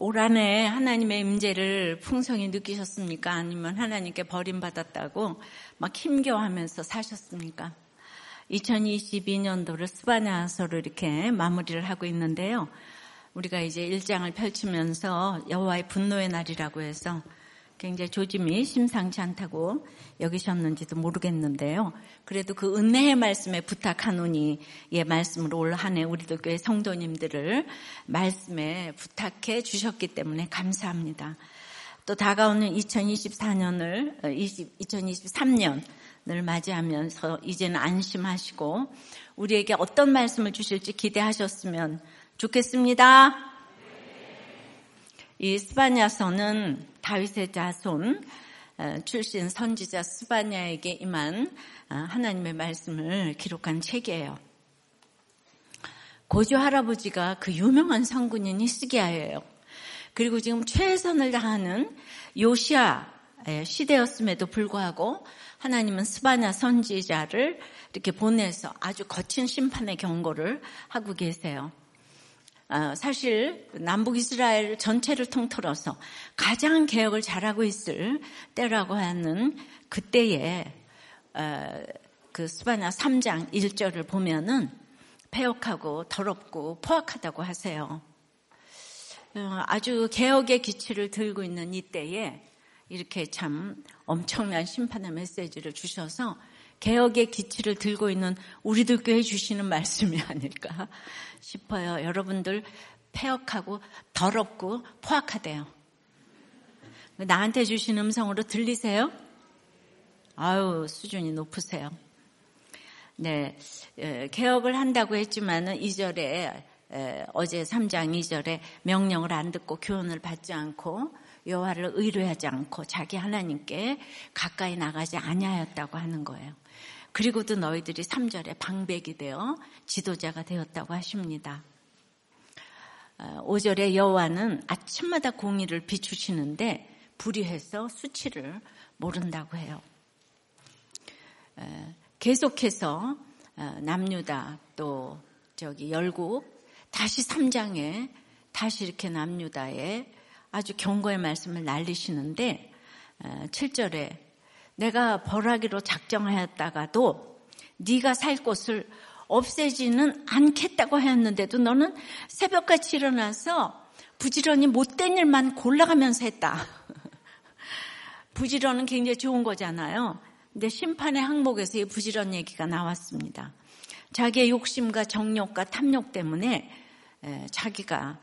올 한해 하나님의 임재를 풍성히 느끼셨습니까? 아니면 하나님께 버림받았다고 막 힘겨워하면서 사셨습니까? 2022년도를 스바냐서로 이렇게 마무리를 하고 있는데요. 우리가 이제 일장을 펼치면서 여호와의 분노의 날이라고 해서 굉장히 조짐이 심상치 않다고 여기셨는지도 모르겠는데요. 그래도 그 은혜의 말씀에 부탁하노니 예 말씀으로 올 한 해 우리도 교회 성도님들을 말씀에 부탁해 주셨기 때문에 감사합니다. 또 다가오는 2024년을 2023년을 맞이하면서 이제는 안심하시고 우리에게 어떤 말씀을 주실지 기대하셨으면 좋겠습니다. 이 스바냐서는 다윗의 자손 어, 출신 선지자 스바냐에게 임한 어, 하나님의 말씀을 기록한 책이에요. 고조 할아버지가 그 유명한 성군인 히스기야예요. 그리고 지금 최선을 다하는 요시아 시대였음에도 불구하고 하나님은 스바냐 선지자를 이렇게 보내서 아주 거친 심판의 경고를 하고 계세요. 어, 사실 남북 이스라엘 전체를 통틀어서 가장 개혁을 잘하고 있을 때라고 하는 그때에 어, 그 스바냐 3장 1절을 보면은 폐역하고 더럽고 포악하다고 하세요. 어, 아주 개혁의 기치를 들고 있는 이때에 이렇게 참 엄청난 심판의 메시지를 주셔서 개혁의 기치를 들고 있는 우리들께 주시는 말씀이 아닐까 싶어요. 여러분들 폐역하고 더럽고 포악하대요. 나한테 주신 음성으로 들리세요? 아유, 수준이 높으세요. 네, 개혁을 한다고 했지만은 2절에 어제 3장 2절에 명령을 안 듣고 교훈을 받지 않고 여호와를 의뢰하지 않고 자기 하나님께 가까이 나가지 아니하였다고 하는 거예요. 그리고도 너희들이 3절에 방백이 되어 지도자가 되었다고 하십니다. 5절에 어, 여호와는 아침마다 공의를 비추시는데 불의해서 수치를 모른다고 해요. 어, 계속해서 어, 남유다 또 저기 열국 다시 3장에 다시 이렇게 남유다에 아주 경고의 말씀을 날리시는데 7절에 내가 벌하기로 작정하였다가도 네가 살 곳을 없애지는 않겠다고 하였는데도 너는 새벽같이 일어나서 부지런히 못된 일만 골라가면서 했다. 부지런은 굉장히 좋은 거잖아요. 근데 심판의 항목에서 이 부지런 얘기가 나왔습니다. 자기의 욕심과 정욕과 탐욕 때문에 자기가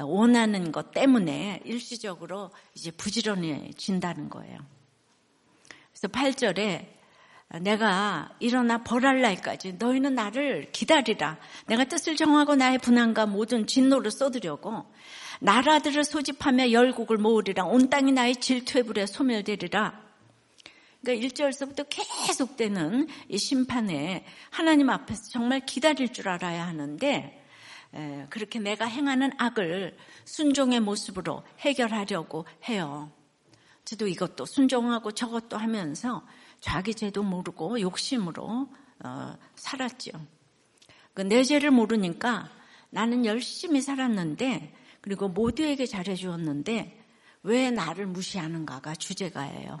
원하는 것 때문에 일시적으로 이제 부지런해진다는 거예요. 그래서 8절에 내가 일어나 벌할 날까지 너희는 나를 기다리라. 내가 뜻을 정하고 나의 분한과 모든 진노를 쏟으려고 나라들을 소집하며 열국을 모으리라. 온 땅이 나의 질투의 불에 소멸되리라. 그러니까 1절서부터 계속되는 이 심판에 하나님 앞에서 정말 기다릴 줄 알아야 하는데 그렇게 내가 행하는 악을 순종의 모습으로 해결하려고 해요. 저도 이것도 순종하고 저것도 하면서 자기 죄도 모르고 욕심으로 어, 살았죠. 그내 죄를 모르니까 나는 열심히 살았는데 그리고 모두에게 잘해주었는데 왜 나를 무시하는가가 주제가예요.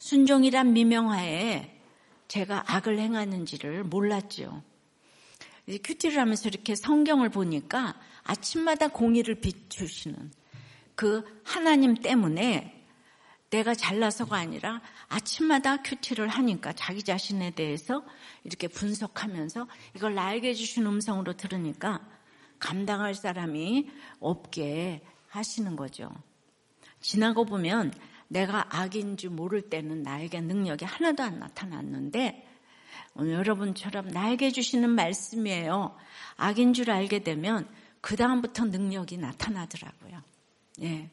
순종이란 미명하에 제가 악을 행하는지를 몰랐죠. 큐티를 하면서 이렇게 성경을 보니까 아침마다 공의를 비추시는 그 하나님 때문에 내가 잘나서가 아니라 아침마다 큐티를 하니까 자기 자신에 대해서 이렇게 분석하면서 이걸 나에게 해주신 음성으로 들으니까 감당할 사람이 없게 하시는 거죠. 지나고 보면 내가 악인 줄 모를 때는 나에게 능력이 하나도 안 나타났는데 오늘 여러분처럼 나에게 주시는 말씀이에요. 악인 줄 알게 되면 그 다음부터 능력이 나타나더라고요. 예.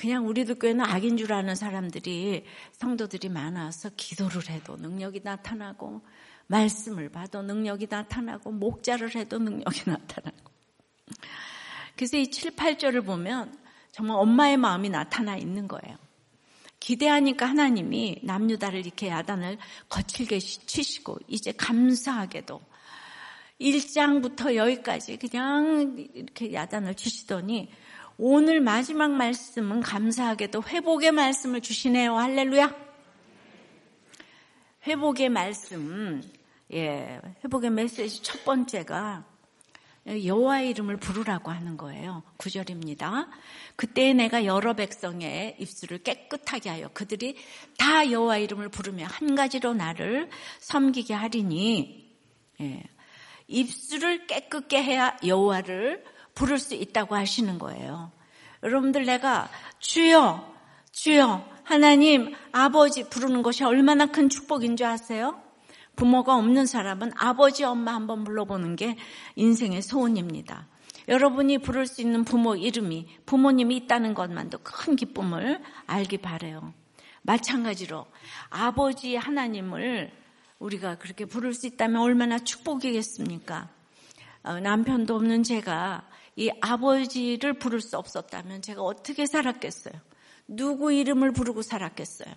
그냥 우리도 교회는 악인 줄 아는 사람들이 성도들이 많아서 기도를 해도 능력이 나타나고 말씀을 봐도 능력이 나타나고 목자를 해도 능력이 나타나고 그래서 이 7, 8절을 보면 정말 엄마의 마음이 나타나 있는 거예요. 기대하니까 하나님이 남유다를 이렇게 야단을 거칠게 치시고 이제 감사하게도 1장부터 여기까지 그냥 이렇게 야단을 치시더니 오늘 마지막 말씀은 감사하게도 회복의 말씀을 주시네요. 할렐루야. 회복의 말씀, 예, 회복의 메시지 첫 번째가 여호와의 이름을 부르라고 하는 거예요. 구절입니다. 그때 내가 여러 백성의 입술을 깨끗하게 하여 그들이 다 여호와 이름을 부르며 한 가지로 나를 섬기게 하리니 예, 입술을 깨끗게 해야 여호와를 부를 수 있다고 하시는 거예요. 여러분들 내가 주여 주여 하나님 아버지 부르는 것이 얼마나 큰 축복인 줄 아세요? 부모가 없는 사람은 아버지 엄마 한번 불러보는 게 인생의 소원입니다. 여러분이 부를 수 있는 부모 이름이 부모님이 있다는 것만도 큰 기쁨을 알기 바래요. 마찬가지로 아버지 하나님을 우리가 그렇게 부를 수 있다면 얼마나 축복이겠습니까? 어, 남편도 없는 제가 이 아버지를 부를 수 없었다면 제가 어떻게 살았겠어요? 누구 이름을 부르고 살았겠어요?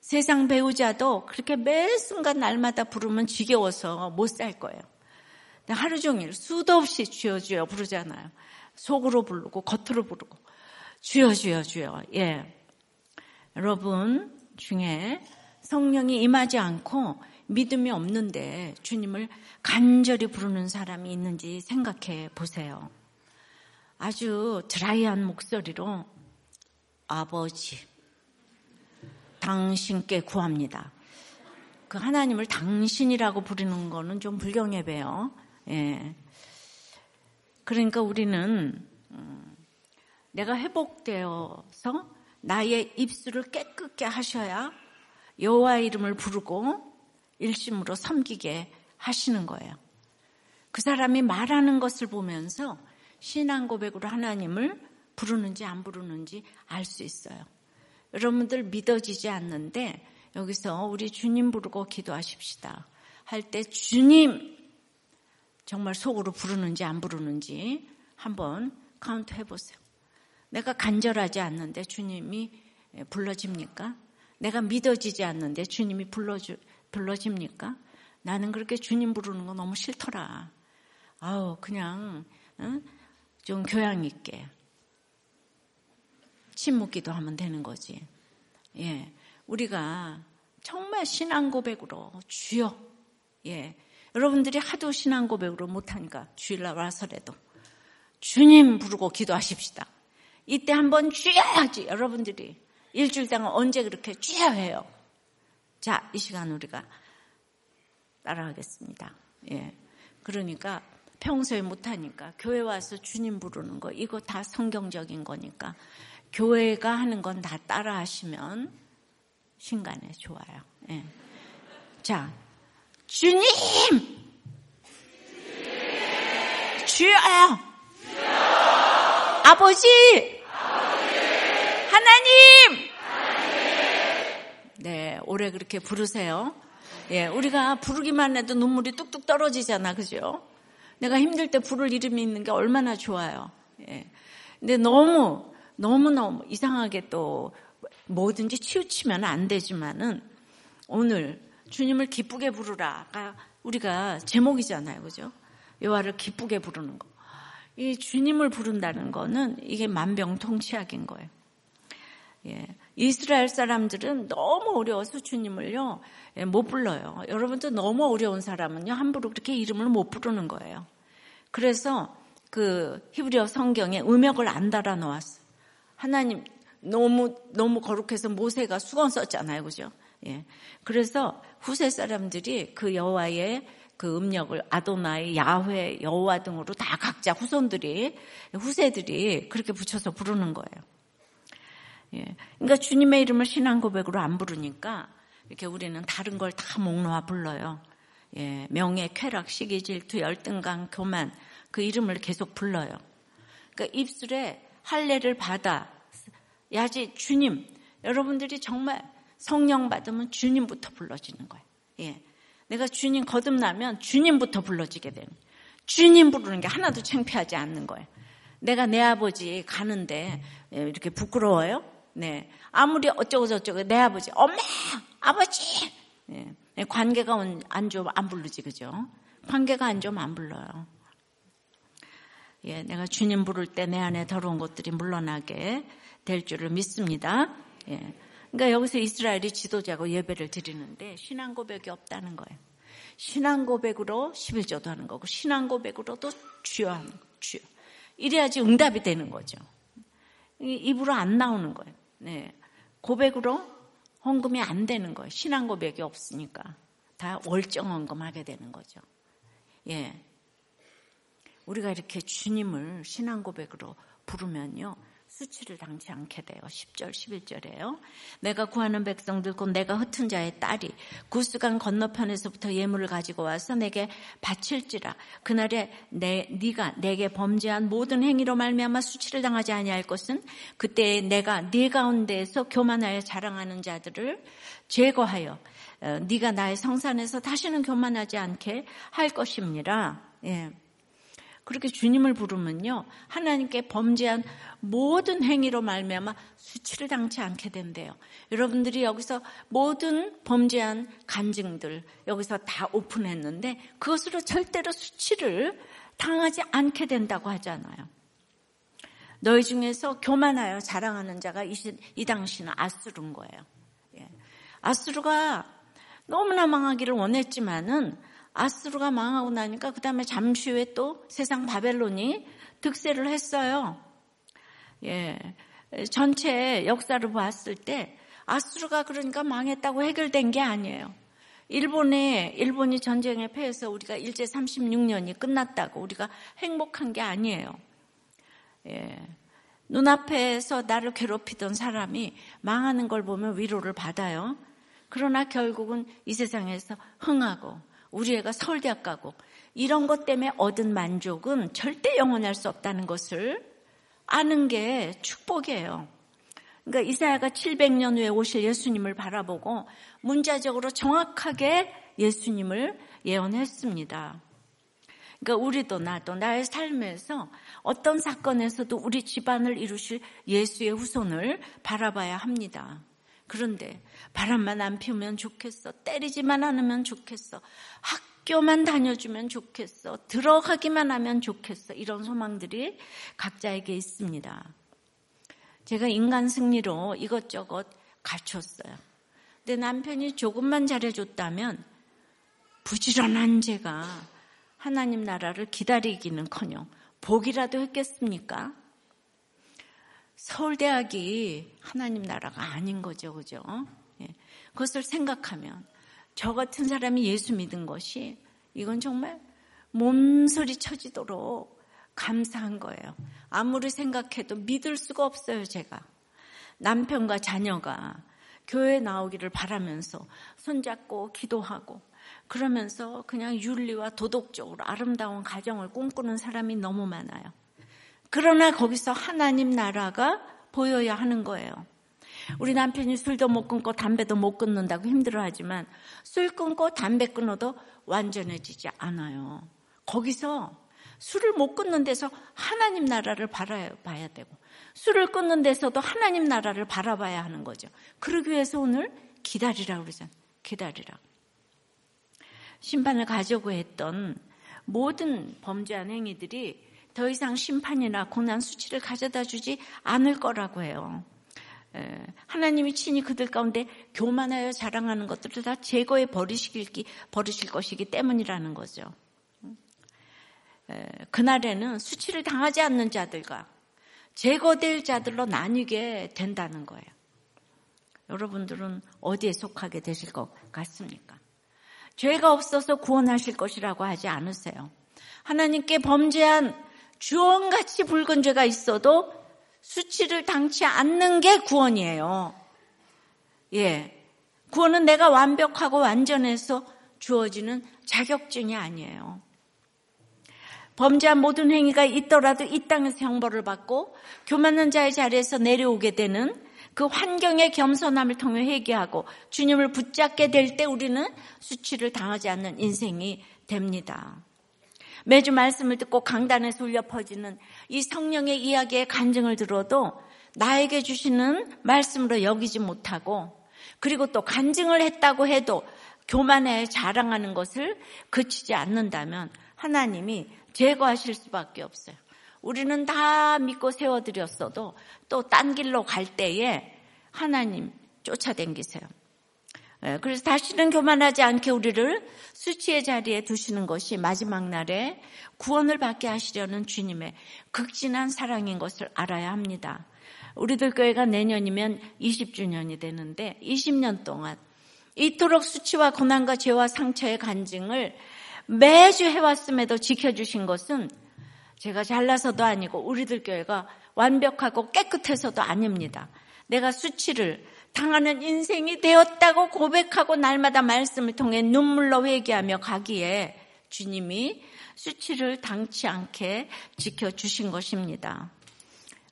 세상 배우자도 그렇게 매 순간 날마다 부르면 지겨워서 못 살 거예요. 하루 종일 수도 없이 주여 주여 부르잖아요. 속으로 부르고 겉으로 부르고 주여 주여 주여. 예. 여러분 중에 성령이 임하지 않고 믿음이 없는데 주님을 간절히 부르는 사람이 있는지 생각해 보세요. 아주 드라이한 목소리로 아버지, 당신께 구합니다. 그 하나님을 당신이라고 부르는 거는 좀 불경예배요. 예. 그러니까 우리는 음, 내가 회복되어서 나의 입술을 깨끗게 하셔야 여호와 이름을 부르고 일심으로 섬기게 하시는 거예요. 그 사람이 말하는 것을 보면서 신앙 고백으로 하나님을 부르는지 안 부르는지 알 수 있어요. 여러분들 믿어지지 않는데 여기서 우리 주님 부르고 기도하십시다. 할 때 주님 정말 속으로 부르는지 안 부르는지 한번 카운트 해보세요. 내가 간절하지 않는데 주님이 불러집니까? 내가 믿어지지 않는데 주님이 불러주, 불러집니까? 나는 그렇게 주님 부르는 거 너무 싫더라. 아우, 그냥, 응? 좀 교양 있게. 침묵기도 하면 되는 거지. 예. 우리가 정말 신앙 고백으로 주여. 예. 여러분들이 하도 신앙 고백으로 못하니까 주일날 와서라도 주님 부르고 기도하십시다. 이때 한번 주여 하지. 여러분들이 일주일 동안 언제 그렇게 주여 해요. 자, 이 시간 우리가 따라하겠습니다. 예. 그러니까 평소에 못하니까 교회 와서 주님 부르는 거 이거 다 성경적인 거니까 교회가 하는 건 다 따라 하시면 신간에 좋아요. 예. 자, 주님! 주여! 아버지! 하나님! 네, 오래 그렇게 부르세요. 예, 우리가 부르기만 해도 눈물이 뚝뚝 떨어지잖아, 그죠? 내가 힘들 때 부를 이름이 있는 게 얼마나 좋아요. 예. 근데 너무, 너무너무 이상하게 또 뭐든지 치우치면 안 되지만은 오늘 주님을 기쁘게 부르라가 우리가 제목이잖아요. 그죠? 여호와를 기쁘게 부르는 거. 이 주님을 부른다는 거는 이게 만병통치약인 거예요. 예. 이스라엘 사람들은 너무 어려워서 주님을요, 예, 못 불러요. 여러분도 너무 어려운 사람은요, 함부로 그렇게 이름을 못 부르는 거예요. 그래서 그 히브리어 성경에 음역을 안 달아 놓았어. 하나님 너무 너무 거룩해서 모세가 수건 썼잖아요, 그죠? 예. 그래서 후세 사람들이 그 여호와의 그 음력을 아도나이, 야훼, 여호와 등으로 다 각자 후손들이 후세들이 그렇게 붙여서 부르는 거예요. 예. 그러니까 주님의 이름을 신앙 고백으로 안 부르니까 이렇게 우리는 다른 걸 다 목놓아 불러요. 예. 명예, 쾌락, 시기, 질투, 열등감, 교만 그 이름을 계속 불러요. 그러니까 입술에 할례를 받아 야지 주님 여러분들이 정말 성령 받으면 주님부터 불러지는 거예요. 예. 내가 주님 거듭나면 주님부터 불러지게 되는 주님 부르는 게 하나도 창피하지 않는 거예요. 내가 내 아버지 가는데 예, 이렇게 부끄러워요? 네. 아무리 어쩌고 저쩌고 내 아버지, 엄마, 아버지. 네. 관계가 안 좋으면 안 부르지, 그죠? 관계가 안 좋으면 안 불러요. 예, 내가 주님 부를 때 내 안에 더러운 것들이 물러나게 될 줄을 믿습니다. 예. 그러니까 여기서 이스라엘이 지도자고 예배를 드리는데 신앙 고백이 없다는 거예요. 신앙 고백으로 11조도 하는 거고 신앙 고백으로도 주여 하는 주여. 이래야지 응답이 되는 거죠. 입으로 안 나오는 거예요. 네. 고백으로 헌금이 안 되는 거예요. 신앙 고백이 없으니까 다 월정 헌금하게 되는 거죠. 예. 우리가 이렇게 주님을 신앙 고백으로 부르면요. 수치를 당치 않게 돼요. 10절, 11절에요. 내가 구하는 백성들 곧 내가 흩은 자의 딸이 구스강 건너편에서부터 예물을 가지고 와서 내게 바칠지라. 그날에 내 네가 내게 범죄한 모든 행위로 말미암아 수치를 당하지 아니할 것은 그때 내가 네 가운데에서 교만하여 자랑하는 자들을 제거하여 어, 네가 나의 성산에서 다시는 교만하지 않게 할 것입니다. 예. 그렇게 주님을 부르면요. 하나님께 범죄한 모든 행위로 말미암아 수치를 당치 않게 된대요. 여러분들이 여기서 모든 범죄한 간증들 여기서 다 오픈했는데 그것으로 절대로 수치를 당하지 않게 된다고 하잖아요. 너희 중에서 교만하여 자랑하는 자가 이, 이 당시는 아수르인 거예요. 예. 아수르가 너무나 망하기를 원했지만은 아스루가 망하고 나니까 그 다음에 잠시 후에 또 세상 바벨론이 득세를 했어요. 예. 전체 역사를 봤을 때 아스루가 그러니까 망했다고 해결된 게 아니에요. 일본에, 일본이 전쟁에 패해서 우리가 일제 36년이 끝났다고 우리가 행복한 게 아니에요. 예. 눈앞에서 나를 괴롭히던 사람이 망하는 걸 보면 위로를 받아요. 그러나 결국은 이 세상에서 흥하고 우리 애가 서울대학 가고 이런 것 때문에 얻은 만족은 절대 영원할 수 없다는 것을 아는 게 축복이에요. 그러니까 이사야가 700년 후에 오실 예수님을 바라보고 문자적으로 정확하게 예수님을 예언했습니다. 그러니까 우리도 나도 나의 삶에서 어떤 사건에서도 우리 집안을 이루실 예수의 후손을 바라봐야 합니다. 그런데 바람만 안 피우면 좋겠어. 때리지만 않으면 좋겠어. 학교만 다녀주면 좋겠어. 들어가기만 하면 좋겠어. 이런 소망들이 각자에게 있습니다. 제가 인간 승리로 이것저것 갖췄어요. 근데 남편이 조금만 잘해줬다면 부지런한 제가 하나님 나라를 기다리기는 커녕 복이라도 했겠습니까? 서울대학이 하나님 나라가 아닌 거죠, 그죠? 예. 그것을 생각하면 저 같은 사람이 예수 믿은 것이 이건 정말 몸소리 쳐지도록 감사한 거예요. 아무리 생각해도 믿을 수가 없어요, 제가. 남편과 자녀가 교회 나오기를 바라면서 손잡고 기도하고 그러면서 그냥 윤리와 도덕적으로 아름다운 가정을 꿈꾸는 사람이 너무 많아요. 그러나 거기서 하나님 나라가 보여야 하는 거예요. 우리 남편이 술도 못 끊고 담배도 못 끊는다고 힘들어하지만 술 끊고 담배 끊어도 완전해지지 않아요. 거기서 술을 못 끊는 데서 하나님 나라를 바라봐야 되고 술을 끊는 데서도 하나님 나라를 바라봐야 하는 거죠. 그러기 위해서 오늘 기다리라 그러잖아요. 기다리라. 심판을 가져고 했던 모든 범죄한 행위들이 더 이상 심판이나 고난 수치를 가져다 주지 않을 거라고 해요. 하나님이 친히 그들 가운데 교만하여 자랑하는 것들을 다 제거해 버리시길, 버리실 것이기 때문이라는 거죠. 그날에는 수치를 당하지 않는 자들과 제거될 자들로 나뉘게 된다는 거예요. 여러분들은 어디에 속하게 되실 것 같습니까? 죄가 없어서 구원하실 것이라고 하지 않으세요. 하나님께 범죄한 주원같이 붉은 죄가 있어도 수치를 당치 않는 게 구원이에요. 예. 구원은 내가 완벽하고 완전해서 주어지는 자격증이 아니에요. 범죄한 모든 행위가 있더라도 이 땅에서 형벌을 받고 교만한 자의 자리에서 내려오게 되는 그 환경의 겸손함을 통해 회개하고 주님을 붙잡게 될 때 우리는 수치를 당하지 않는 인생이 됩니다. 매주 말씀을 듣고 강단에서 울려 퍼지는 이 성령의 이야기의 간증을 들어도 나에게 주시는 말씀으로 여기지 못하고 그리고 또 간증을 했다고 해도 교만에 자랑하는 것을 그치지 않는다면 하나님이 제거하실 수밖에 없어요. 우리는 다 믿고 세워드렸어도 또 딴 길로 갈 때에 하나님 쫓아댕기세요. 예, 그래서 다시는 교만하지 않게 우리를 수치의 자리에 두시는 것이 마지막 날에 구원을 받게 하시려는 주님의 극진한 사랑인 것을 알아야 합니다. 우리들 교회가 내년이면 20주년이 되는데 20년 동안 이토록 수치와 고난과 죄와 상처의 간증을 매주 해왔음에도 지켜주신 것은 제가 잘나서도 아니고 우리들 교회가 완벽하고 깨끗해서도 아닙니다. 내가 수치를 당하는 인생이 되었다고 고백하고 날마다 말씀을 통해 눈물로 회개하며 가기에 주님이 수치를 당치 않게 지켜주신 것입니다.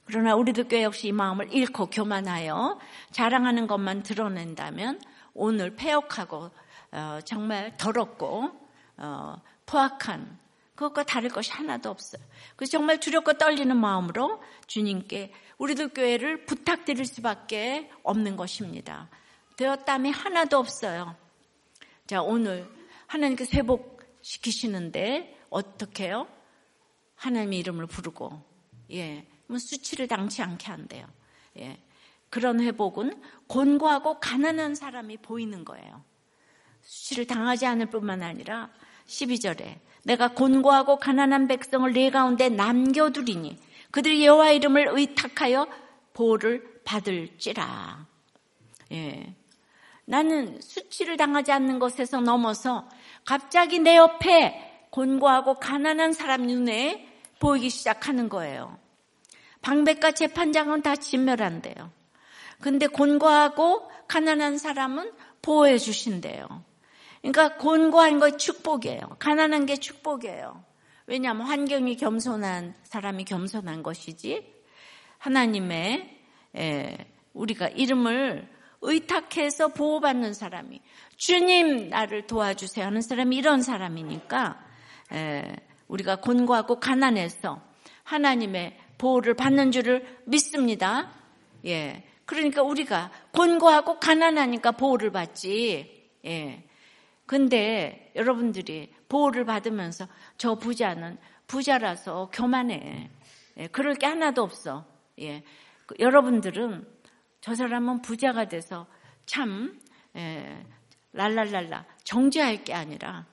그러나 우리들 교회 역시 이 마음을 잃고 교만하여 자랑하는 것만 드러낸다면 오늘 폐역하고 어, 정말 더럽고 어, 포악한 그것과 다를 것이 하나도 없어요. 그래서 정말 두렵고 떨리는 마음으로 주님께 우리들 교회를 부탁드릴 수밖에 없는 것입니다. 되었담이 하나도 없어요. 자, 오늘 하나님께 회복시키시는데 어떻게 해요? 하나님의 이름을 부르고, 예, 뭐 수치를 당치 않게 한대요. 예. 그런 회복은 곤고하고 가난한 사람이 보이는 거예요. 수치를 당하지 않을 뿐만 아니라 12절에 내가 곤고하고 가난한 백성을 내 가운데 남겨두리니 그들이 여호와 이름을 의탁하여 보호를 받을지라. 예. 나는 수치를 당하지 않는 것에서 넘어서 갑자기 내 옆에 곤고하고 가난한 사람 눈에 보이기 시작하는 거예요. 방백과 재판장은 다 진멸한대요. 근데 곤고하고 가난한 사람은 보호해 주신대요. 그러니까 곤고한 거 축복이에요. 가난한 게 축복이에요. 왜냐하면 환경이 겸손한 사람이 겸손한 것이지 하나님의 우리가 이름을 의탁해서 보호받는 사람이 주님 나를 도와주세요 하는 사람이 이런 사람이니까 우리가 곤고하고 가난해서 하나님의 보호를 받는 줄을 믿습니다. 예. 그러니까 우리가 곤고하고 가난하니까 보호를 받지. 예. 근데 여러분들이 보호를 받으면서 저 부자는 부자라서 교만해. 예, 그럴 게 하나도 없어. 예. 그 여러분들은 저 사람은 부자가 돼서 참 예, 랄랄랄라 정죄할 게 아니라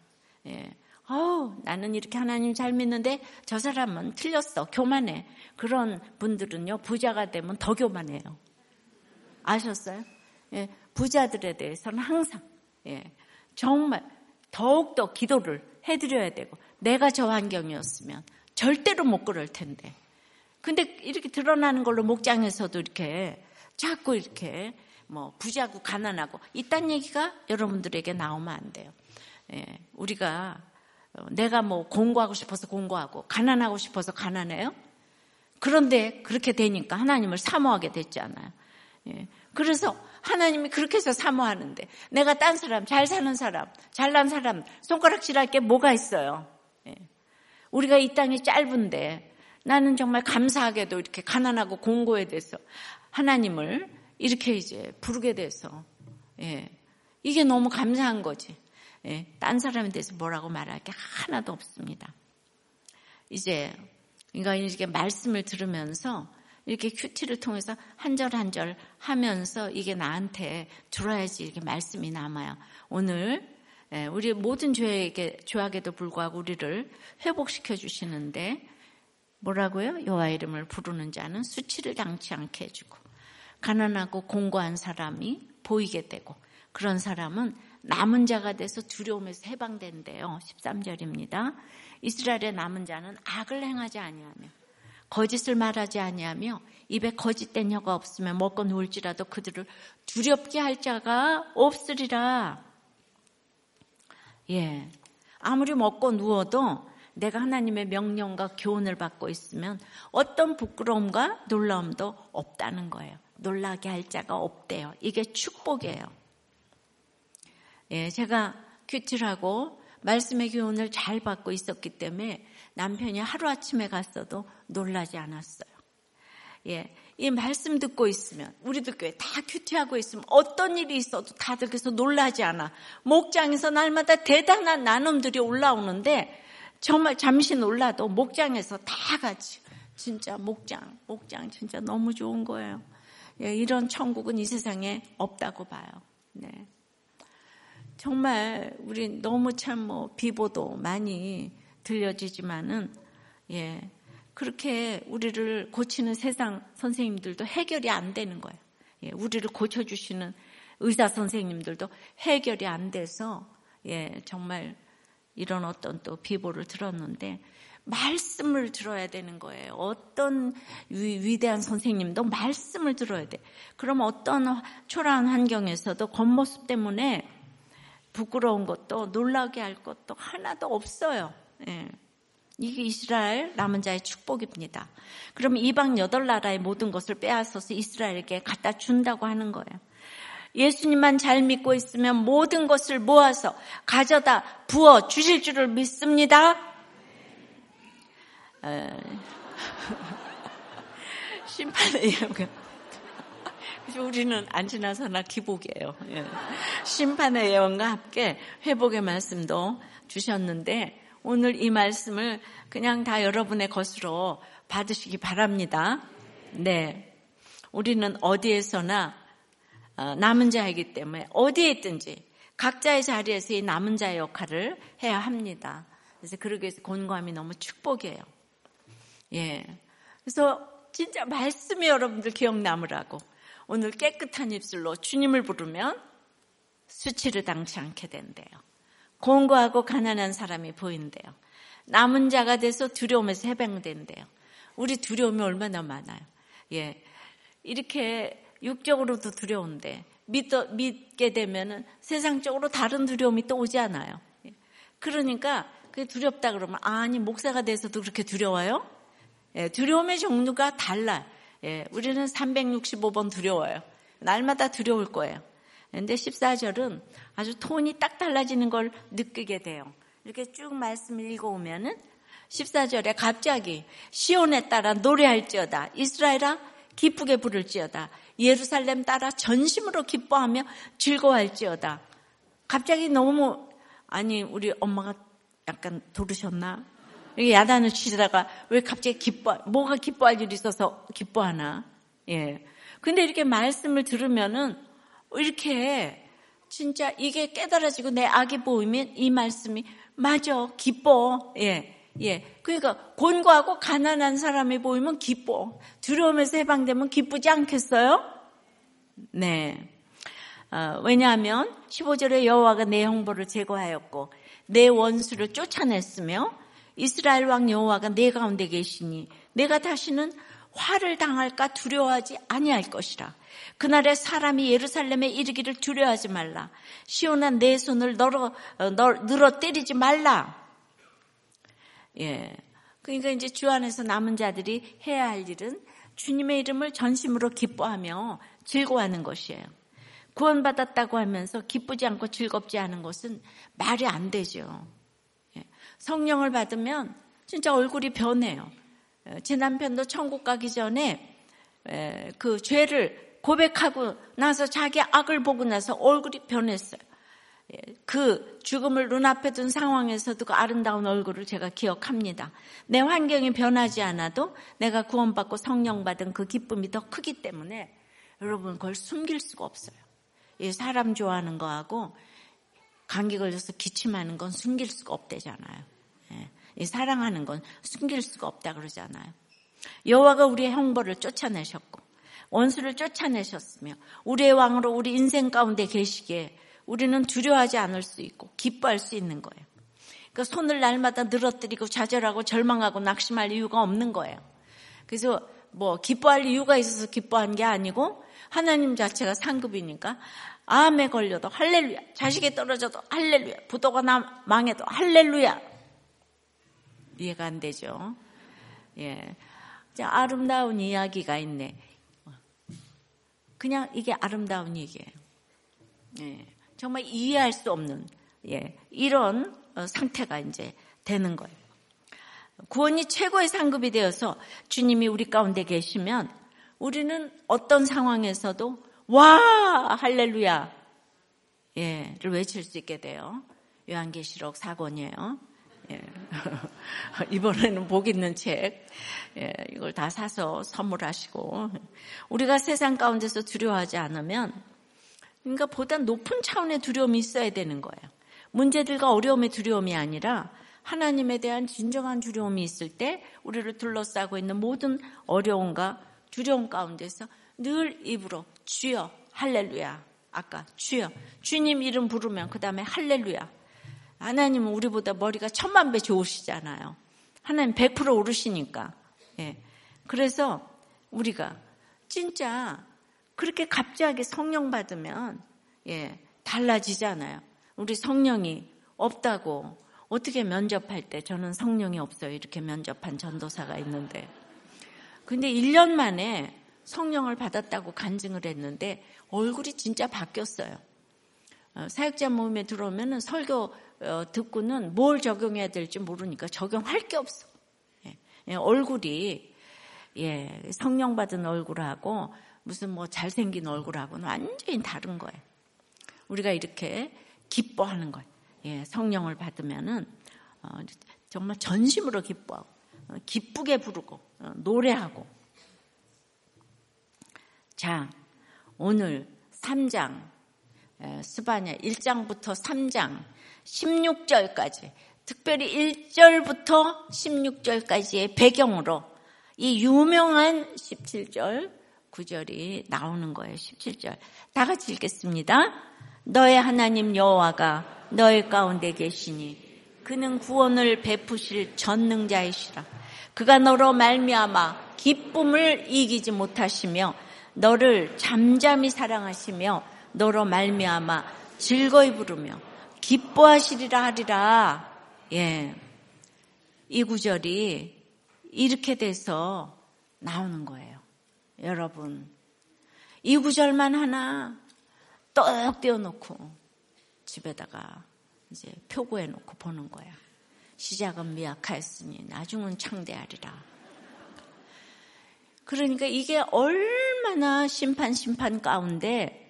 예, 어우, 나는 이렇게 하나님 잘 믿는데 저 사람은 틀렸어. 교만해. 그런 분들은요, 부자가 되면 더 교만해요. 아셨어요? 예, 부자들에 대해서는 항상, 예, 정말 더욱더 기도를 해드려야 되고 내가 저 환경이었으면 절대로 못 그럴 텐데 근데 이렇게 드러나는 걸로 목장에서도 이렇게 자꾸 이렇게 뭐 부자고 가난하고 이딴 얘기가 여러분들에게 나오면 안 돼요. 예, 우리가 어, 내가 뭐 공부하고 싶어서 공부하고 가난하고 싶어서 가난해요. 그런데 그렇게 되니까 하나님을 사모하게 됐잖아요. 예, 그래서 하나님이 그렇게 해서 사모하는데 내가 딴 사람, 잘 사는 사람, 잘난 사람 손가락질할 게 뭐가 있어요? 예. 우리가 이 땅이 짧은데 나는 정말 감사하게도 이렇게 가난하고 공고에 대해서 하나님을 이렇게 이제 부르게 돼서 예. 이게 너무 감사한 거지. 예. 딴 사람에 대해서 뭐라고 말할 게 하나도 없습니다. 이제 그러니까 이렇게 말씀을 들으면서 이렇게 큐티를 통해서 한 절 한 절 하면서 이게 나한테 들어야지 이렇게 말씀이 남아요. 오늘 예, 우리 모든 죄에게 죄악에도 불구하고 우리를 회복시켜 주시는데 뭐라고요? 여호와 이름을 부르는 자는 수치를 당치 않게 해주고 가난하고 공고한 사람이 보이게 되고 그런 사람은 남은 자가 돼서 두려움에서 해방된대요. 13절입니다. 이스라엘의 남은 자는 악을 행하지 아니하며 거짓을 말하지 아니하며 입에 거짓된 혀가 없으면 먹고 누울지라도 그들을 두렵게 할 자가 없으리라. 예. 아무리 먹고 누워도 내가 하나님의 명령과 교훈을 받고 있으면 어떤 부끄러움과 놀라움도 없다는 거예요. 놀라게 할 자가 없대요. 이게 축복이에요. 예, 제가 큐티하고 말씀의 교훈을 잘 받고 있었기 때문에 남편이 하루아침에 갔어도 놀라지 않았어요. 예. 이 말씀 듣고 있으면, 우리도 교회 다 큐티하고 있으면 어떤 일이 있어도 다들 그래서 놀라지 않아. 목장에서 날마다 대단한 나눔들이 올라오는데 정말 잠시 놀라도 목장에서 다 같이 진짜 목장, 목장 진짜 너무 좋은 거예요. 예, 이런 천국은 이 세상에 없다고 봐요. 네. 정말 우리 너무 참 뭐 비보도 많이 들려지지만은 예 그렇게 우리를 고치는 세상 선생님들도 해결이 안 되는 거예요. 예, 우리를 고쳐주시는 의사 선생님들도 해결이 안 돼서 예 정말 이런 어떤 또 비보를 들었는데 말씀을 들어야 되는 거예요. 어떤 위, 대한 선생님도 말씀을 들어야 돼. 그럼 어떤 초라한 환경에서도 겉모습 때문에 부끄러운 것도 놀라게 할 것도 하나도 없어요. 예. 이게 이스라엘 남은 자의 축복입니다. 그럼 이방 여덟 나라의 모든 것을 빼앗아서 이스라엘에게 갖다 준다고 하는 거예요. 예수님만 잘 믿고 있으면 모든 것을 모아서 가져다 부어 주실 줄을 믿습니다. 심판의 예언. 우리는 안 지나서나 기복이에요. 예. 심판의 예언과 함께 회복의 말씀도 주셨는데 오늘 이 말씀을 그냥 다 여러분의 것으로 받으시기 바랍니다. 네. 우리는 어디에서나 어, 남은 자이기 때문에 어디에 있든지 각자의 자리에서 이 남은 자의 역할을 해야 합니다. 그래서 그러기 위해서 곤고함이 너무 축복이에요. 예. 그래서 진짜 말씀이 여러분들 기억 남으라고 오늘 깨끗한 입술로 주님을 부르면 수치를 당치 않게 된대요. 공고하고 가난한 사람이 보인대요. 남은 자가 돼서 두려움에서 해방된대요. 우리 두려움이 얼마나 많아요. 예. 이렇게 육적으로도 두려운데 믿, 믿게 되면은 세상적으로 다른 두려움이 또 오지 않아요. 예. 그러니까 그게 두렵다 그러면 아니 목사가 돼서도 그렇게 두려워요? 예, 두려움의 종류가 달라. 예, 우리는 365번 두려워요. 날마다 두려울 거예요. 근데 14절은 아주 톤이 딱 달라지는 걸 느끼게 돼요. 이렇게 쭉 말씀을 읽어오면은 14절에 갑자기 시온에 따라 노래할지어다. 이스라엘아 기쁘게 부를지어다. 예루살렘 따라 전심으로 기뻐하며 즐거워할지어다. 갑자기 너무 아니 우리 엄마가 약간 도르셨나? 야단을 치다가 왜 갑자기 기뻐, 뭐가 기뻐할 일이 있어서 기뻐하나? 예. 근데 이렇게 말씀을 들으면은 이렇게 진짜 이게 깨달아지고 내 악이 보이면 이 말씀이 맞아, 기뻐. 예. 예. 그러니까 곤고하고 가난한 사람이 보이면 기뻐. 두려움에서 해방되면 기쁘지 않겠어요? 네. 어, 왜냐하면 15절에 여호와가 내 형벌을 제거하였고 내 원수를 쫓아냈으며 이스라엘 왕 여호와가 내 가운데 계시니 내가 다시는 화를 당할까 두려워하지 아니할 것이라. 그날에 사람이 예루살렘에 이르기를 두려워하지 말라. 시온한 내 손을 널어, 어, 늘어 때리지 말라. 예. 그러니까 이제 주 안에서 남은 자들이 해야 할 일은 주님의 이름을 전심으로 기뻐하며 즐거워하는 것이에요. 구원받았다고 하면서 기쁘지 않고 즐겁지 않은 것은 말이 안 되죠. 성령을 받으면 진짜 얼굴이 변해요. 제 남편도 천국 가기 전에 그 죄를 고백하고 나서 자기 악을 보고 나서 얼굴이 변했어요. 예, 그 죽음을 눈앞에 둔 상황에서도 그 아름다운 얼굴을 제가 기억합니다. 내 환경이 변하지 않아도 내가 구원받고 성령 받은 그 기쁨이 더 크기 때문에 여러분 그걸 숨길 수가 없어요. 사람 좋아하는 거하고 감기 걸려서 기침하는 건 숨길 수가 없대잖아요. 예, 사랑하는 건 숨길 수가 없다 그러잖아요. 여호와가 우리의 형벌을 쫓아내셨고 원수를 쫓아내셨으며 우리의 왕으로 우리 인생 가운데 계시기에 우리는 두려워하지 않을 수 있고 기뻐할 수 있는 거예요. 그러니까 손을 날마다 늘어뜨리고 좌절하고 절망하고 낙심할 이유가 없는 거예요. 그래서 뭐 기뻐할 이유가 있어서 기뻐한 게 아니고 하나님 자체가 상급이니까 암에 걸려도 할렐루야. 자식이 떨어져도 할렐루야. 부도가 나, 망해도 할렐루야. 이해가 안 되죠. 예. 아름다운 이야기가 있네. 그냥 이게 아름다운 얘기예요. 예. 정말 이해할 수 없는 예. 이런 어, 상태가 이제 되는 거예요. 구원이 최고의 상급이 되어서 주님이 우리 가운데 계시면 우리는 어떤 상황에서도 와 할렐루야 예를 외칠 수 있게 돼요. 요한계시록 4권이에요. 예. 이번에는 복 있는 책. 예, 이걸 다 사서 선물하시고. 우리가 세상 가운데서 두려워하지 않으면 그러니까 보다 높은 차원의 두려움이 있어야 되는 거예요. 문제들과 어려움의 두려움이 아니라 하나님에 대한 진정한 두려움이 있을 때 우리를 둘러싸고 있는 모든 어려움과 두려움 가운데서 늘 입으로 주여 할렐루야. 아까 주여. 주님 이름 부르면 그 다음에 할렐루야 하나님은 우리보다 머리가 천만 배 좋으시잖아요. 하나님 100% 오르시니까. 예. 그래서 우리가 진짜 그렇게 갑자기 성령 받으면 예, 달라지잖아요. 우리 성령이 없다고 어떻게 면접할 때 저는 성령이 없어요. 이렇게 면접한 전도사가 있는데. 근데 1년 만에 성령을 받았다고 간증을 했는데 얼굴이 진짜 바뀌었어요. 어, 사역자 모임에 들어오면 설교 어, 듣고는 뭘 적용해야 될지 모르니까 적용할 게 없어. 예, 예, 얼굴이 예, 성령 받은 얼굴하고 무슨 뭐 잘생긴 얼굴하고는 완전히 다른 거예요. 우리가 이렇게 기뻐하는 거예요. 예, 성령을 받으면은 어, 정말 전심으로 기뻐하고 어, 기쁘게 부르고 어, 노래하고 자 오늘 3장 스바냐 1장부터 3장 16절까지 특별히 1절부터 16절까지의 배경으로 이 유명한 17절 9절이 나오는 거예요. 17절. 다 같이 읽겠습니다. 너의 하나님 여호와가 너의 가운데 계시니 그는 구원을 베푸실 전능자이시라. 그가 너로 말미암아 기쁨을 이기지 못하시며 너를 잠잠히 사랑하시며 너로 말미암아 즐거이 부르며 기뻐하시리라 하리라. 예. 이 구절이 이렇게 돼서 나오는 거예요. 여러분. 이 구절만 하나 떡 떼어놓고 집에다가 이제 표고해 놓고 보는 거야. 시작은 미약하였으니 나중은 창대하리라. 그러니까 이게 얼마나 심판 심판 가운데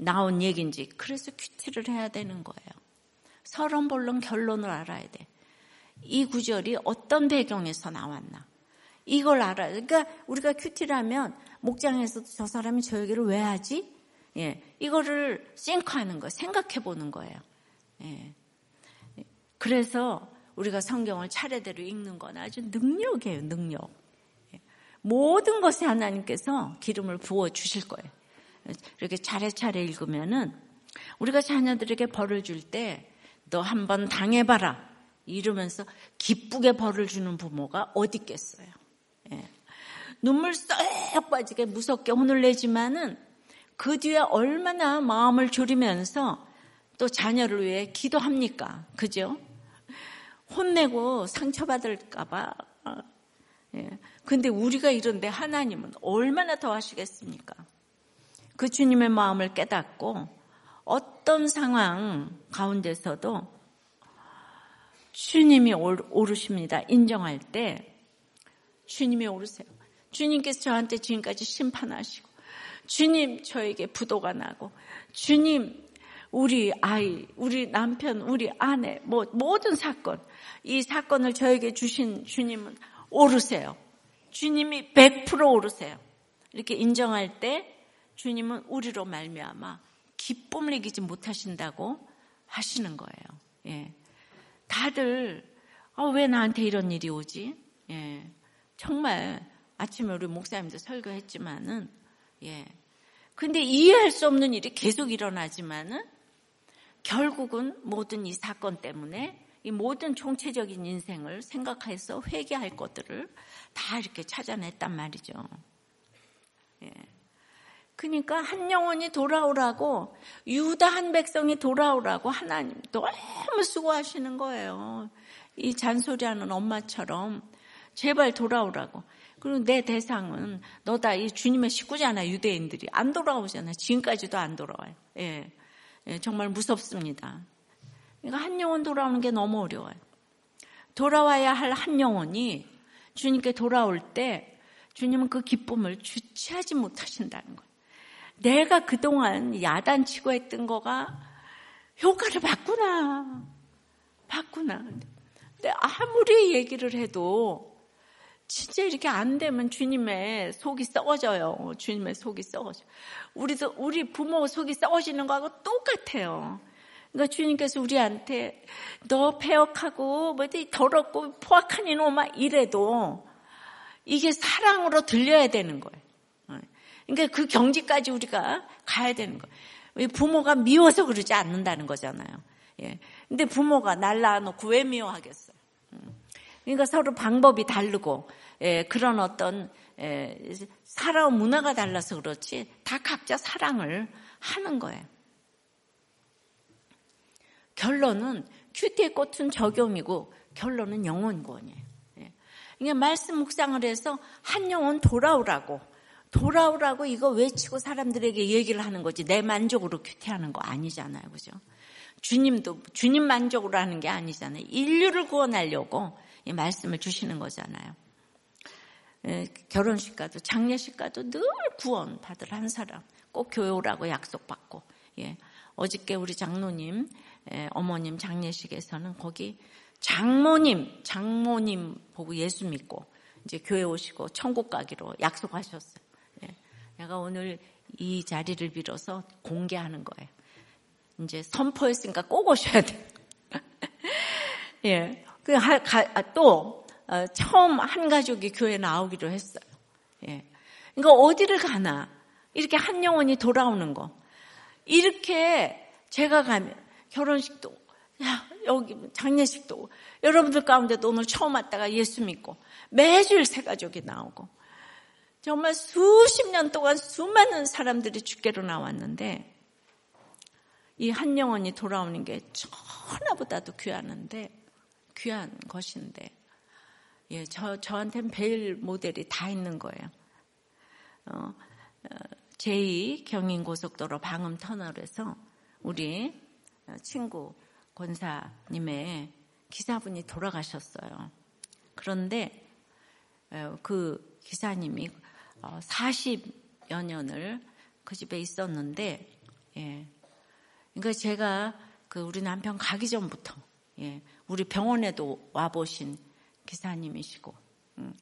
나온 얘기인지 그래서 큐티를 해야 되는 거예요. 서론본론 결론을 알아야 돼. 이 구절이 어떤 배경에서 나왔나. 이걸 알아야 돼. 그러니까 우리가 큐티라면 목장에서도 저 사람이 저 얘기를 왜 하지? 예. 이거를 싱크하는 거, 생각해 보는 거예요. 예. 그래서 우리가 성경을 차례대로 읽는 건 아주 능력이에요, 능력. 예. 모든 것에 하나님께서 기름을 부어 주실 거예요. 이렇게 차례차례 읽으면은 우리가 자녀들에게 벌을 줄 때 너 한번 당해봐라. 이러면서 기쁘게 벌을 주는 부모가 어디 있겠어요. 예. 눈물 쏙 빠지게 무섭게 혼을 내지만은 그 뒤에 얼마나 마음을 졸이면서 또 자녀를 위해 기도합니까? 그죠? 혼내고 상처받을까봐. 예. 근데 우리가 이런데 하나님은 얼마나 더 하시겠습니까? 그 주님의 마음을 깨닫고 어떤 상황 가운데서도 주님이 오르십니다. 인정할 때 주님이 오르세요. 주님께서 저한테 지금까지 심판하시고 주님 저에게 부도가 나고 주님 우리 아이, 우리 남편, 우리 아내, 뭐 모든 사건 이 사건을 저에게 주신 주님은 오르세요. 주님이 100% 오르세요. 이렇게 인정할 때 주님은 우리로 말미암아 기쁨을 이기지 못하신다고 하시는 거예요. 예. 다들 어, 왜 나한테 이런 일이 오지? 예. 정말 아침에 우리 목사님도 설교했지만은 예. 근데 이해할 수 없는 일이 계속 일어나지만은 결국은 모든 이 사건 때문에 이 모든 총체적인 인생을 생각해서 회개할 것들을 다 이렇게 찾아냈단 말이죠. 예. 그러니까 한 영혼이 돌아오라고 유다 한 백성이 돌아오라고 하나님 너무 수고하시는 거예요. 이 잔소리하는 엄마처럼 제발 돌아오라고. 그리고 내 대상은 너다 이 주님의 식구잖아 유대인들이 안 돌아오잖아 지금까지도 안 돌아와요. 예, 예 정말 무섭습니다. 그러니까 한 영혼 돌아오는 게 너무 어려워요. 돌아와야 할 한 영혼이 주님께 돌아올 때 주님은 그 기쁨을 주체하지 못하신다는 거예요. 내가 그동안 야단치고 했던 거가 효과를 봤구나. 봤구나. 근데 아무리 얘기를 해도 진짜 이렇게 안 되면 주님의 속이 썩어져요. 주님의 속이 썩어져. 우리도 우리 부모 속이 썩어지는 거하고 똑같아요. 그러니까 주님께서 우리한테 너 폐역하고 뭐 더럽고 포악한 이놈아 이래도 이게 사랑으로 들려야 되는 거예요. 그러니까 그 경지까지 우리가 가야 되는 거예요. 부모가 미워서 그러지 않는다는 거잖아요. 예. 근데 부모가 날 낳아놓고 왜 미워하겠어요? 음. 그러니까 서로 방법이 다르고 예, 그런 어떤 예, 살아온 문화가 달라서 그렇지 다 각자 사랑을 하는 거예요. 결론은 큐티의 꽃은 적용이고 결론은 영혼 구원이에요. 예. 그러니까 말씀 묵상을 해서 한 영혼 돌아오라고 돌아오라고 이거 외치고 사람들에게 얘기를 하는 거지 내 만족으로 큐티하는 거 아니잖아요, 그죠? 주님도 주님 만족으로 하는 게 아니잖아요. 인류를 구원하려고 이 말씀을 주시는 거잖아요. 예, 결혼식 가도 장례식 가도 늘 구원 받을 한 사람 꼭 교회 오라고 약속받고 예. 어저께 우리 장로님 예, 어머님 장례식에서는 거기 장모님 장모님 보고 예수 믿고 이제 교회 오시고 천국 가기로 약속하셨어요. 예. 내가 오늘 이 자리를 빌어서 공개하는 거예요. 이제 선포했으니까 꼭 오셔야 돼. 예. 그, 아, 또, 어, 처음 한 가족이 교회 나오기로 했어요. 예. 그러니까 어디를 가나, 이렇게 한 영혼이 돌아오는 거. 이렇게 제가 가면, 결혼식도, 야, 여기 장례식도, 여러분들 가운데도 오늘 처음 왔다가 예수 믿고, 매주일 새 가족이 나오고, 정말 수십 년 동안 수많은 사람들이 주께로 나왔는데, 이 한 영혼이 돌아오는 게 천하보다도 귀하는데 귀한 것인데 예, 저 저한테는 벨 모델이 다 있는 거예요. 어, 어 제2 경인 고속도로 방음 터널에서 우리 친구 권사님의 기사분이 돌아가셨어요. 그런데 어, 그 기사님이 40여 어, 년을 그 집에 있었는데 예, 그러니까 제가 그 우리 남편 가기 전부터 예, 우리 병원에도 와 보신 기사님이시고 음.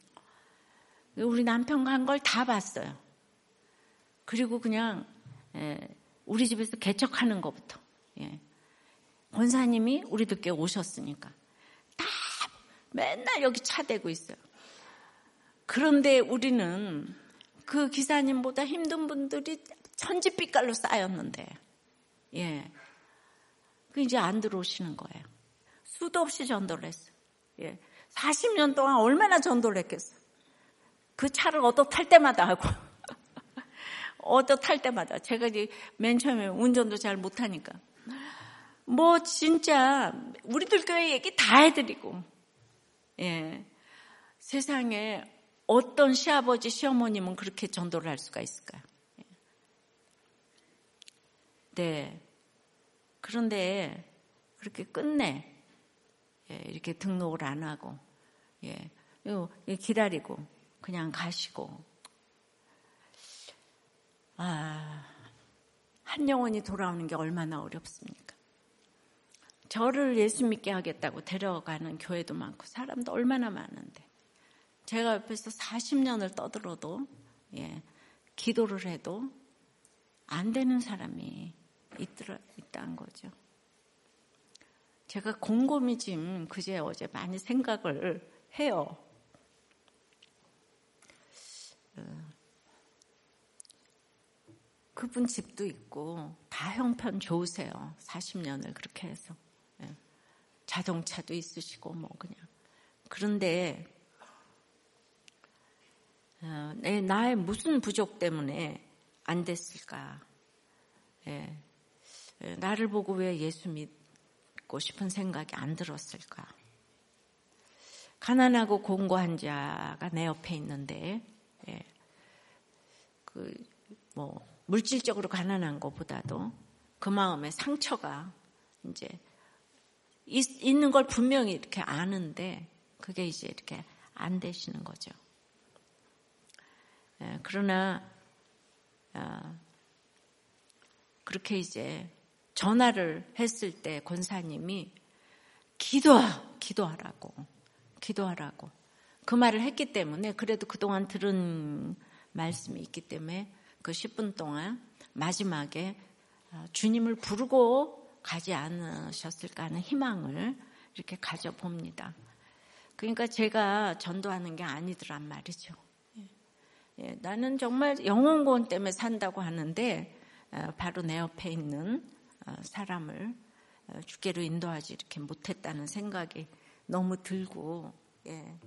우리 남편 간 걸 다 봤어요. 그리고 그냥 예, 우리 집에서 개척하는 것부터 예. 권사님이 우리들께 오셨으니까 다 맨날 여기 차 대고 있어요. 그런데 우리는 그 기사님보다 힘든 분들이 천지빛깔로 쌓였는데 예. 그 이제 안 들어오시는 거예요. 수도 없이 전도를 했어요. 예. 40년 동안 얼마나 전도를 했겠어. 그 차를 얻어 탈 때마다 하고. 얻어 탈 때마다. 제가 이제 맨 처음에 운전도 잘 못하니까. 뭐 진짜 우리들 교회 얘기 다 해드리고. 예. 세상에 어떤 시아버지, 시어머님은 그렇게 전도를 할 수가 있을까요? 네. 그런데 그렇게 끝내. 예, 이렇게 등록을 안 하고, 예, 기다리고, 그냥 가시고. 아, 한 영혼이 돌아오는 게 얼마나 어렵습니까? 저를 예수 믿게 하겠다고 데려가는 교회도 많고, 사람도 얼마나 많은데. 제가 옆에서 40년을 떠들어도, 예, 기도를 해도 안 되는 사람이 있더라, 있다는 거죠. 제가 곰곰이 지금 그제 어제 많이 생각을 해요. 어, 그분 집도 있고 다 형편 좋으세요. 40년을 그렇게 해서. 예. 자동차도 있으시고 뭐 그냥. 그런데 어, 내 나의 무슨 부족 때문에 안 됐을까? 예. 예, 나를 보고 왜 예수 믿고 싶은 생각이 안 들었을까? 가난하고 공고한 자가 내 옆에 있는데, 예, 그, 뭐, 물질적으로 가난한 것보다도 그 마음에 상처가 이제 있, 있는 걸 분명히 이렇게 아는데, 그게 이제 이렇게 안 되시는 거죠. 예, 그러나, 아, 그렇게 이제 전화를 했을 때 권사님이 기도, 기도하라고. 기도하라고. 그 말을 했기 때문에 그래도 그동안 들은 말씀이 있기 때문에 그 10분 동안 마지막에 어, 주님을 부르고 가지 않으셨을까 하는 희망을 이렇게 가져봅니다. 그러니까 제가 전도하는 게 아니더란 말이죠. 예, 예 나는 정말 영혼구원 때문에 산다고 하는데 어, 바로 내 옆에 있는 어, 사람을 주께로 인도하지 이렇게 못했다는 생각이 너무 들고 예,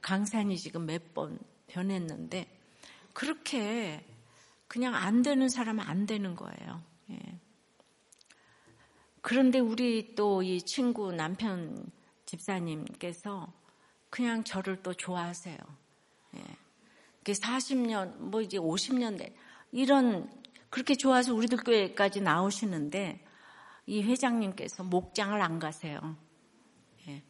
강산이 지금 몇 번 변했는데 그렇게 그냥 안 되는 사람은 안 되는 거예요. 예. 그런데 우리 또 이 친구 남편 집사님께서 그냥 저를 또 좋아하세요. 예. 40년, 뭐 이제 50년 돼. 이런, 그렇게 좋아서 우리들 교회까지 나오시는데 이 회장님께서 목장을 안 가세요. 예.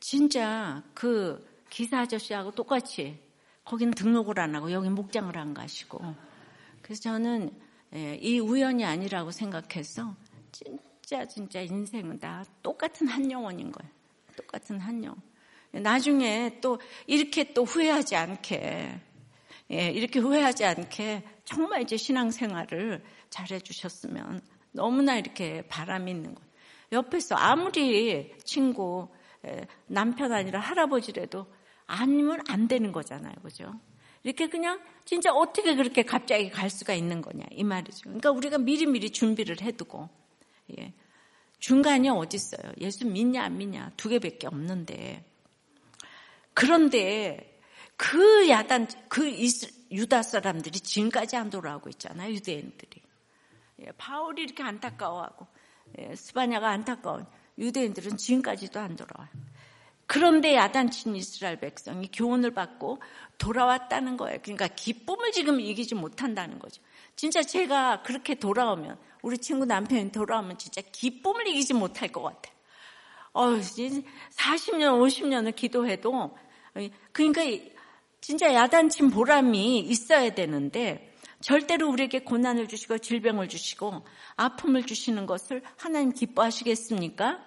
진짜 그 기사 아저씨하고 똑같이 거기는 등록을 안 하고 여기 목장을 안 가시고 그래서 저는 예, 이 우연이 아니라고 생각해서 진짜 진짜 인생은 다 똑같은 한 영혼인 거예요. 똑같은 한 영혼. 나중에 또 이렇게 또 후회하지 않게 예, 이렇게 후회하지 않게 정말 이제 신앙생활을 잘 해 주셨으면 너무나 이렇게 바람이 있는 거예요. 옆에서 아무리 친구 예, 남편 아니라 할아버지라도 아니면 안 되는 거잖아요. 그죠? 이렇게 그냥 진짜 어떻게 그렇게 갑자기 갈 수가 있는 거냐 이 말이죠. 그러니까 우리가 미리미리 준비를 해두고 예. 중간이 어디 있어요? 예수 믿냐 안 믿냐 두 개밖에 없는데 그런데 그 야단 그 유다 사람들이 지금까지 안 돌아오고 있잖아요 유대인들이 예, 바울이 이렇게 안타까워하고 예, 스바냐가 안타까운 유대인들은 지금까지도 안 돌아와요. 그런데 야단친 이스라엘 백성이 교훈을 받고 돌아왔다는 거예요. 그러니까 기쁨을 지금 이기지 못한다는 거죠. 진짜 제가 그렇게 돌아오면 우리 친구 남편이 돌아오면 진짜 기쁨을 이기지 못할 것 같아요. 어, 40년, 50년을 기도해도 그러니까 진짜 야단친 보람이 있어야 되는데 절대로 우리에게 고난을 주시고 질병을 주시고 아픔을 주시는 것을 하나님 기뻐하시겠습니까?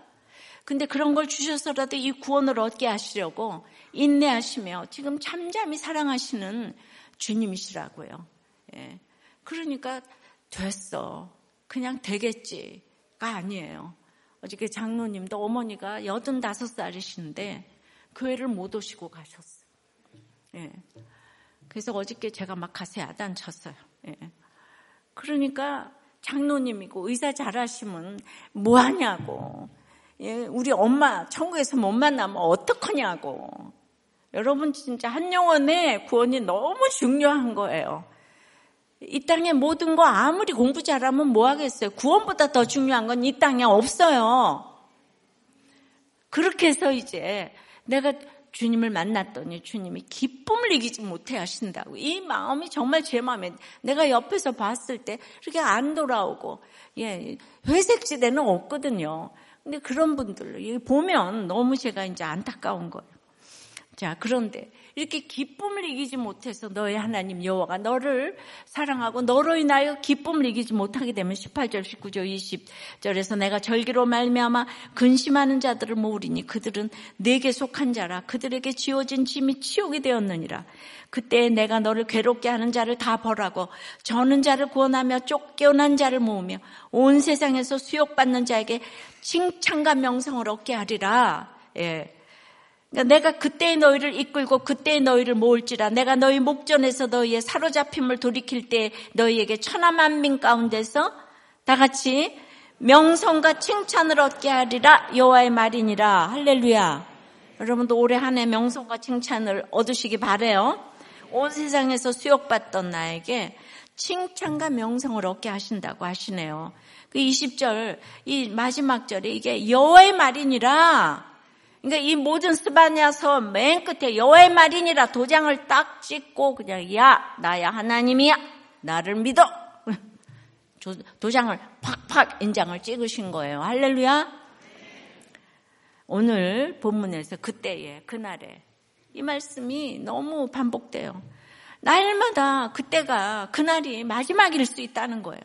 근데 그런 걸 주셔서라도 이 구원을 얻게 하시려고 인내하시며 지금 잠잠히 사랑하시는 주님이시라고요. 예. 그러니까 됐어. 그냥 되겠지가 아니에요. 어저께 장로님도 어머니가 85살이신데 교회를 못 오시고 가셨어요. 예. 그래서 어저께 제가 막 가세 야단 쳤어요. 예. 그러니까 장로님이고 의사 잘하시면 뭐 하냐고. 예, 우리 엄마 천국에서 못 만나면 어떡하냐고. 여러분 진짜 한 영혼의 구원이 너무 중요한 거예요. 이 땅에 모든 거 아무리 공부 잘하면 뭐 하겠어요. 구원보다 더 중요한 건 이 땅에 없어요. 그렇게 해서 이제 내가 주님을 만났더니 주님이 기쁨을 이기지 못해 하신다고. 이 마음이 정말 제 마음에 내가 옆에서 봤을 때 이렇게 안 돌아오고 예, 회색지대는 없거든요. 근데 그런 분들 보면 너무 제가 이제 안타까운 거예요. 자, 그런데 이렇게 기쁨을 이기지 못해서 너의 하나님 여호와가 너를 사랑하고 너로 인하여 기쁨을 이기지 못하게 되면 18절, 19절, 20절에서 내가 절기로 말미암아 근심하는 자들을 모으리니 그들은 내게 속한 자라 그들에게 지어진 짐이 치욕이 되었느니라. 그때 내가 너를 괴롭게 하는 자를 다 벌하고 저는 자를 구원하며 쫓겨난 자를 모으며 온 세상에서 수욕받는 자에게 칭찬과 명성을 얻게 하리라. 예. 그러니까 내가 그때의 너희를 이끌고 그때의 너희를 모을지라. 내가 너희 목전에서 너희의 사로잡힘을 돌이킬 때 너희에게 천하만민 가운데서 다 같이 명성과 칭찬을 얻게 하리라. 여호와의 말이니라. 할렐루야. 여러분도 올해 한 해 명성과 칭찬을 얻으시기 바래요. 온 세상에서 수욕받던 나에게 칭찬과 명성을 얻게 하신다고 하시네요. 그 20절 이 마지막 절에 이게 여호와의 말이니라 그러니까 이 모든 스바냐서 맨 끝에 여호와의 말이니라 도장을 딱 찍고 그냥 야 나야 하나님이야 나를 믿어 도장을 팍팍 인장을 찍으신 거예요. 할렐루야. 오늘 본문에서 그때에 그날에 이 말씀이 너무 반복돼요. 날마다 그때가 그날이 마지막일 수 있다는 거예요.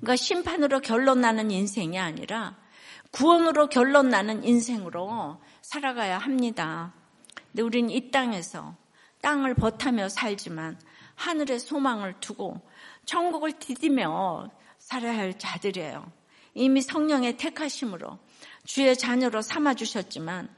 그러니까 심판으로 결론 나는 인생이 아니라 구원으로 결론 나는 인생으로 살아가야 합니다. 근데 우리는 이 땅에서 땅을 버타며 살지만 하늘의 소망을 두고 천국을 디디며 살아야 할 자들이에요. 이미 성령의 택하심으로 주의 자녀로 삼아주셨지만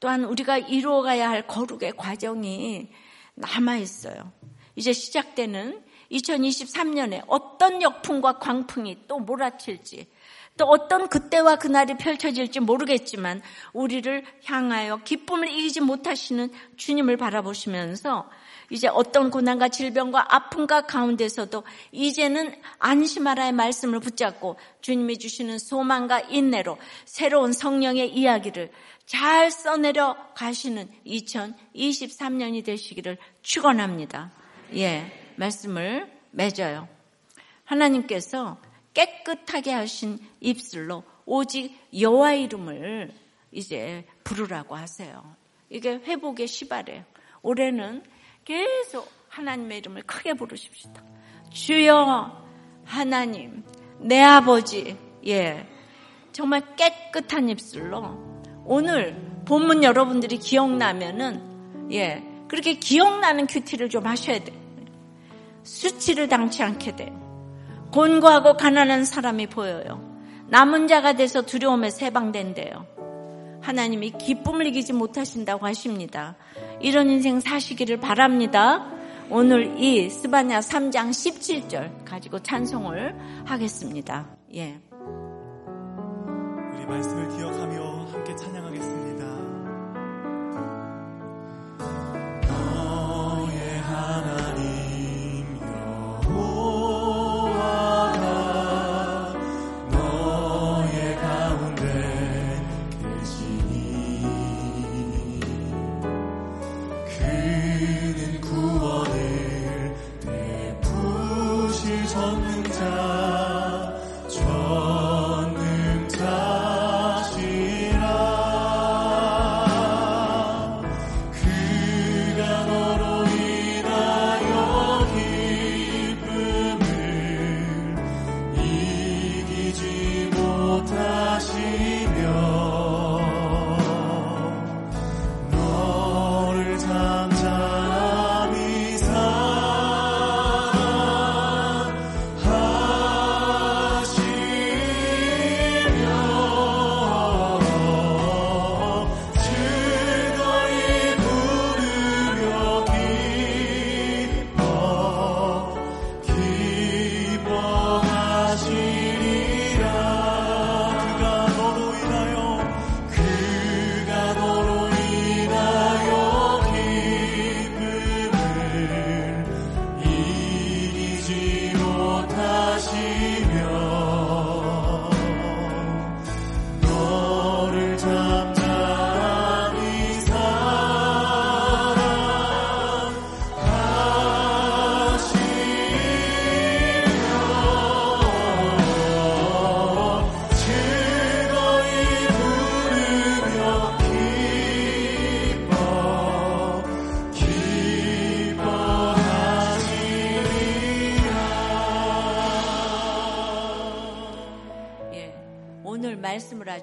또한 우리가 이루어가야 할 거룩의 과정이 남아있어요. 이제 시작되는 2023년에 어떤 역풍과 광풍이 또 몰아칠지 또 어떤 그때와 그날이 펼쳐질지 모르겠지만 우리를 향하여 기쁨을 이기지 못하시는 주님을 바라보시면서 이제 어떤 고난과 질병과 아픔과 가운데서도 이제는 안심하라의 말씀을 붙잡고 주님이 주시는 소망과 인내로 새로운 성령의 이야기를 잘 써내려 가시는 2023년이 되시기를 축원합니다. 예, 말씀을 맺어요. 하나님께서 깨끗하게 하신 입술로 오직 여호와 이름을 이제 부르라고 하세요. 이게 회복의 시발이에요. 올해는 계속 하나님의 이름을 크게 부르십시다. 주여 하나님, 내 아버지, 예. 정말 깨끗한 입술로 오늘 본문 여러분들이 기억나면은, 예. 그렇게 기억나는 큐티를 좀 하셔야 돼. 수치를 당치 않게 돼요. 곤고하고 가난한 사람이 보여요. 남은 자가 돼서 두려움에 해방된대요. 하나님이 기쁨을 이기지 못하신다고 하십니다. 이런 인생 사시기를 바랍니다. 오늘 이 스바냐 3장 17절 가지고 찬송을 하겠습니다. 예. 우리 말씀을 기억하며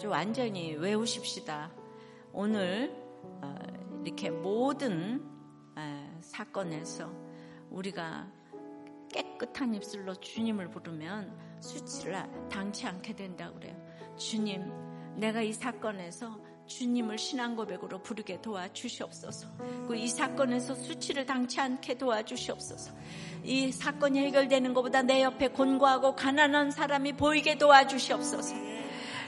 아주 완전히 외우십시다. 오늘 어, 이렇게 모든 사건에서 우리가 깨끗한 입술로 주님을 부르면 수치를 당치 않게 된다 그래요. 주님, 내가 이 사건에서 주님을 신앙 고백으로 부르게 도와주시옵소서. 이 사건에서 수치를 당치 않게 도와주시옵소서. 이 사건이 해결되는 것보다 내 옆에 곤고하고 가난한 사람이 보이게 도와주시옵소서.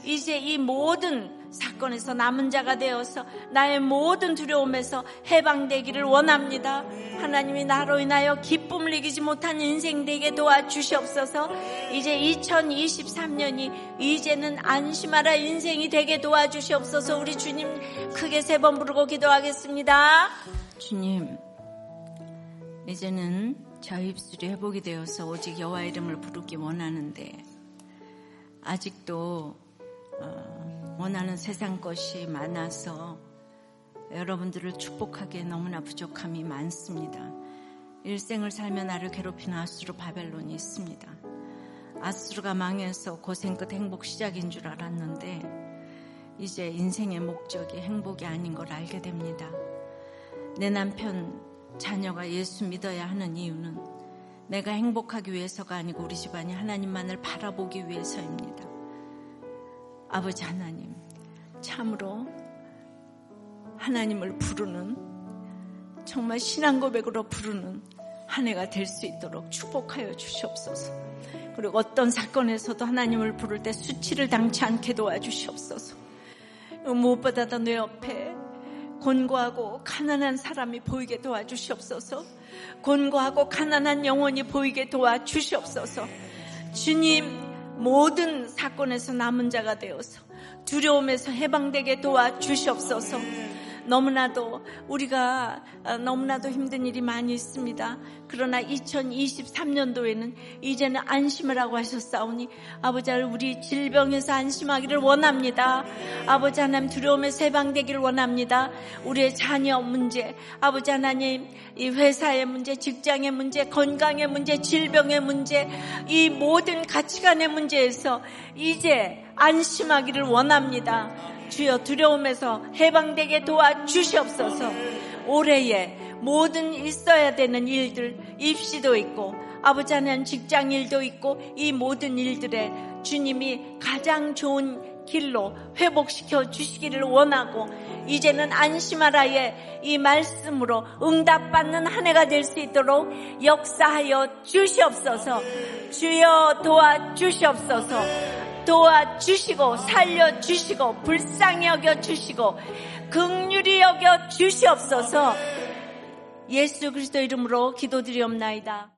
이제 이 모든 사건에서 남은 자가 되어서 나의 모든 두려움에서 해방되기를 원합니다. 하나님이 나로 인하여 기쁨을 이기지 못한 인생 되게 도와주시옵소서. 이제 2023년이 이제는 안심하라 인생이 되게 도와주시옵소서. 우리 주님 크게 세 번 부르고 기도하겠습니다. 주님, 이제는 저 입술이 회복이 되어서 오직 여호와 이름을 부르기 원하는데 아직도 어, 원하는 세상 것이 많아서 여러분들을 축복하기에 너무나 부족함이 많습니다. 일생을 살며 나를 괴롭히는 아수르 바벨론이 있습니다. 아수르가 망해서 고생 끝 행복 시작인 줄 알았는데 이제 인생의 목적이 행복이 아닌 걸 알게 됩니다. 내 남편, 자녀가 예수 믿어야 하는 이유는 내가 행복하기 위해서가 아니고 우리 집안이 하나님만을 바라보기 위해서입니다. 아버지 하나님, 참으로 하나님을 부르는 정말 신앙 고백으로 부르는 한 해가 될 수 있도록 축복하여 주시옵소서. 그리고 어떤 사건에서도 하나님을 부를 때 수치를 당치 않게 도와주시옵소서. 무엇보다도 내 옆에 곤고하고 가난한 사람이 보이게 도와주시옵소서. 곤고하고 가난한 영혼이 보이게 도와주시옵소서. 주님, 모든 사건에서 남은 자가 되어서 두려움에서 해방되게 도와 주시옵소서. 너무나도 우리가 어, 너무나도 힘든 일이 많이 있습니다. 그러나 2023년도에는 이제는 안심을 하고 하셨사오니 아버지 우리 질병에서 안심하기를 원합니다. 아버지 하나님 두려움에서 해방되기를 원합니다. 우리의 자녀 문제, 아버지 하나님 이 회사의 문제, 직장의 문제, 건강의 문제, 질병의 문제, 이 모든 가치관의 문제에서 이제 안심하기를 원합니다. 주여 두려움에서 해방되게 도와주시옵소서. 올해에 모든 있어야 되는 일들, 입시도 있고, 아버지 하나님 직장 일도 있고, 이 모든 일들에 주님이 가장 좋은 길로 회복시켜 주시기를 원하고, 이제는 안심하라의 이 말씀으로 응답받는 한 해가 될 수 있도록 역사하여 주시옵소서. 주여 도와 주시옵소서. 도와주시고 살려주시고 불쌍히 여겨주시고 극률이 여겨주시옵소서 예수 그리스도 이름으로 기도드리옵나이다.